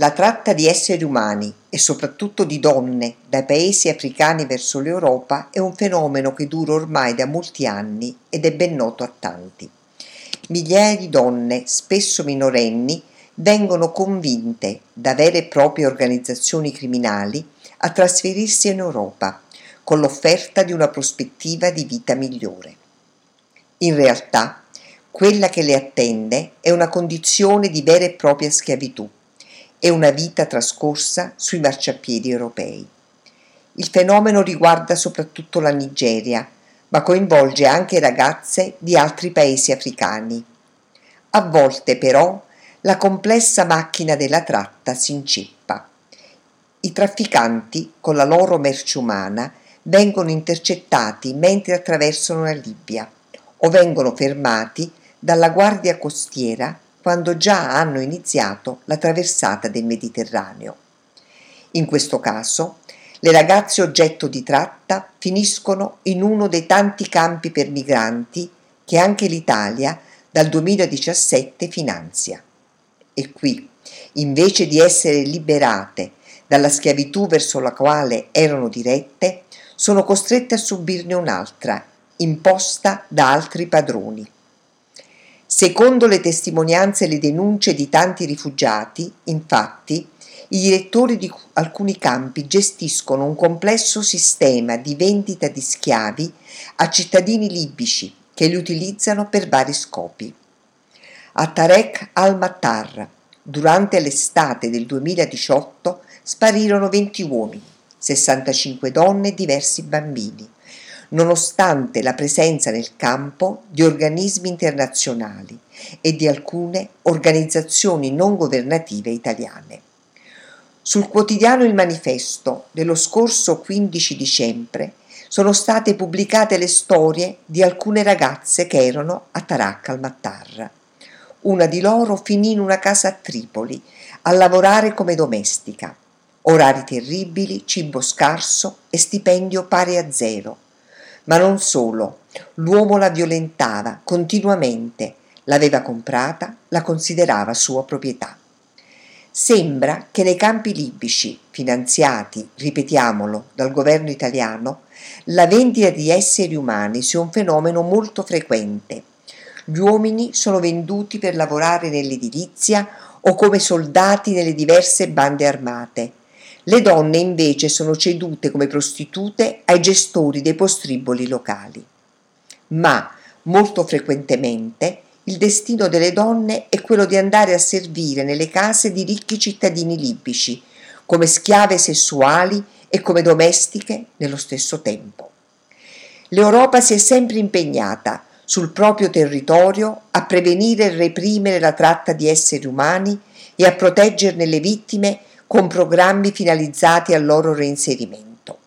La tratta di esseri umani e soprattutto di donne dai paesi africani verso l'Europa è un fenomeno che dura ormai da molti anni ed è ben noto a tanti. Migliaia di donne, spesso minorenni, vengono convinte da vere e proprie organizzazioni criminali a trasferirsi in Europa con l'offerta di una prospettiva di vita migliore. In realtà, quella che le attende è una condizione di vera e propria schiavitù e una vita trascorsa sui marciapiedi europei. Il fenomeno riguarda soprattutto la Nigeria, ma coinvolge anche ragazze di altri paesi africani. A volte però la complessa macchina della tratta si inceppa. I trafficanti, con la loro merce umana, vengono intercettati mentre attraversano la Libia o vengono fermati dalla guardia costiera quando già hanno iniziato la traversata del Mediterraneo. In questo caso, le ragazze oggetto di tratta finiscono in uno dei tanti campi per migranti che anche l'Italia dal 2017 finanzia. E qui, invece di essere liberate dalla schiavitù verso la quale erano dirette, sono costrette a subirne un'altra, imposta da altri padroni. Secondo le testimonianze e le denunce di tanti rifugiati, infatti, i direttori di alcuni campi gestiscono un complesso sistema di vendita di schiavi a cittadini libici che li utilizzano per vari scopi. A Tarek al-Mattar, durante l'estate del 2018, sparirono 20 uomini, 65 donne e diversi bambini nonostante la presenza nel campo di organismi internazionali e di alcune organizzazioni non governative italiane. Sul quotidiano Il Manifesto dello scorso 15 dicembre sono state pubblicate le storie di alcune ragazze che erano a Tarak al-Mattar. Una di loro finì in una casa a Tripoli a lavorare come domestica. Orari terribili, cibo scarso e stipendio pari a zero ma non solo, l'uomo la violentava continuamente, l'aveva comprata, la considerava sua proprietà. Sembra che nei campi libici, finanziati, ripetiamolo, dal governo italiano, la vendita di esseri umani sia un fenomeno molto frequente. Gli uomini sono venduti per lavorare nell'edilizia o come soldati nelle diverse bande armate le donne invece sono cedute come prostitute ai gestori dei postriboli locali. Ma molto frequentemente il destino delle donne è quello di andare a servire nelle case di ricchi cittadini libici, come schiave sessuali e come domestiche nello stesso tempo. L'Europa si è sempre impegnata sul proprio territorio a prevenire e reprimere la tratta di esseri umani e a proteggerne le vittime con programmi finalizzati al loro reinserimento.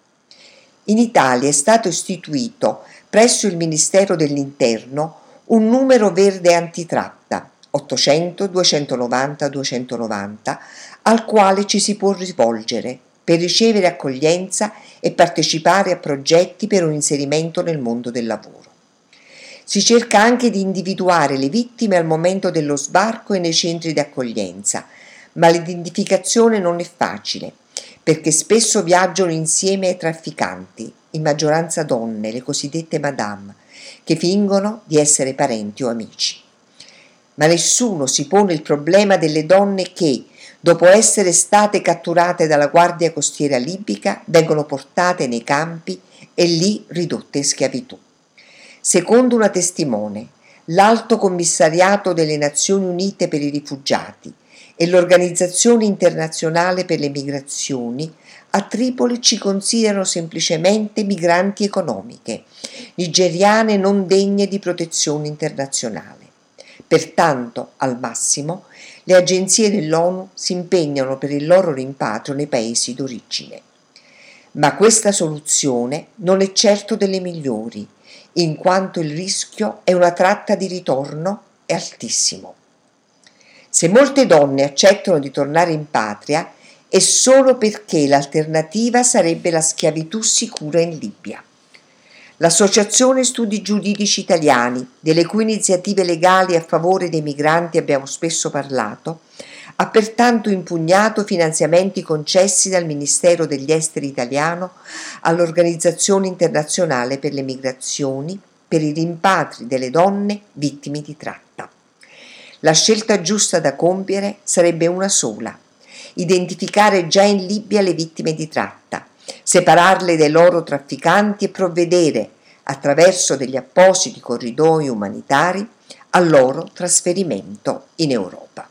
In Italia è stato istituito presso il Ministero dell'Interno un numero verde antitratta 800 290 290 al quale ci si può rivolgere per ricevere accoglienza e partecipare a progetti per un inserimento nel mondo del lavoro. Si cerca anche di individuare le vittime al momento dello sbarco e nei centri di accoglienza, ma l'identificazione non è facile, perché spesso viaggiano insieme ai trafficanti, in maggioranza donne, le cosiddette madame, che fingono di essere parenti o amici. Ma nessuno si pone il problema delle donne che, dopo essere state catturate dalla guardia costiera libica, vengono portate nei campi e lì ridotte in schiavitù. Secondo una testimone, l'Alto Commissariato delle Nazioni Unite per i Rifugiati e l'Organizzazione internazionale per le migrazioni a Tripoli ci considerano semplicemente migranti economiche, nigeriane non degne di protezione internazionale. Pertanto, al massimo, le agenzie dell'ONU si impegnano per il loro rimpatrio nei paesi d'origine. Ma questa soluzione non è certo delle migliori, in quanto il rischio è una tratta di ritorno altissimo. Se molte donne accettano di tornare in patria è solo perché l'alternativa sarebbe la schiavitù sicura in Libia. L'Associazione Studi Giuridici Italiani, delle cui iniziative legali a favore dei migranti abbiamo spesso parlato, ha pertanto impugnato finanziamenti concessi dal Ministero degli Esteri italiano all'Organizzazione internazionale per le migrazioni per i rimpatri delle donne vittime di tratta. La scelta giusta da compiere sarebbe una sola, identificare già in Libia le vittime di tratta, separarle dai loro trafficanti e provvedere, attraverso degli appositi corridoi umanitari, al loro trasferimento in Europa.